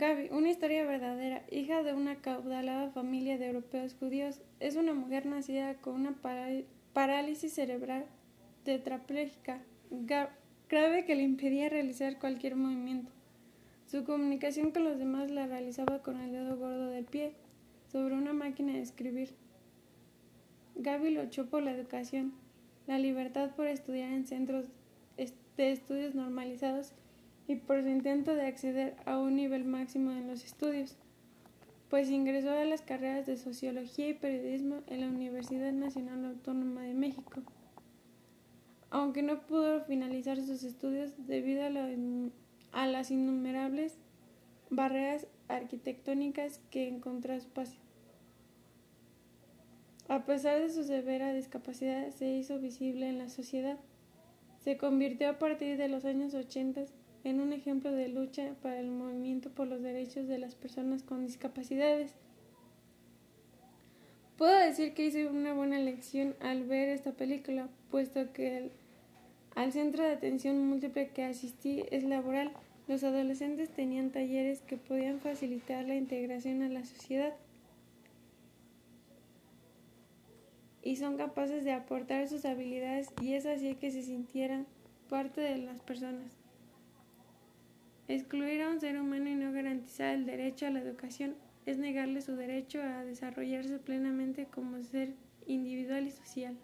Gaby, una historia verdadera, hija de una caudalada familia de europeos judíos, es una mujer nacida con una parálisis cerebral tetrapléjica grave que le impedía realizar cualquier movimiento. Su comunicación con los demás la realizaba con el dedo gordo del pie sobre una máquina de escribir. Gaby luchó por la educación, la libertad por estudiar en centros de estudios normalizados y por su intento de acceder a un nivel máximo en los estudios, pues ingresó a las carreras de Sociología y Periodismo en la Universidad Nacional Autónoma de México. Aunque no pudo finalizar sus estudios debido a, las innumerables barreras arquitectónicas que encontró a su paso. A pesar de su severa discapacidad, se hizo visible en la sociedad. Se convirtió a partir de los años 80 en un ejemplo de lucha para el movimiento por los derechos de las personas con discapacidades. Puedo decir que hice una buena lección al ver esta película, puesto que al centro de atención múltiple que asistí es laboral. Los adolescentes tenían talleres que podían facilitar la integración a la sociedad y son capaces de aportar sus habilidades y es así que se sintieran parte de las personas. Excluir a un ser humano y no garantizar el derecho a la educación es negarle su derecho a desarrollarse plenamente como ser individual y social.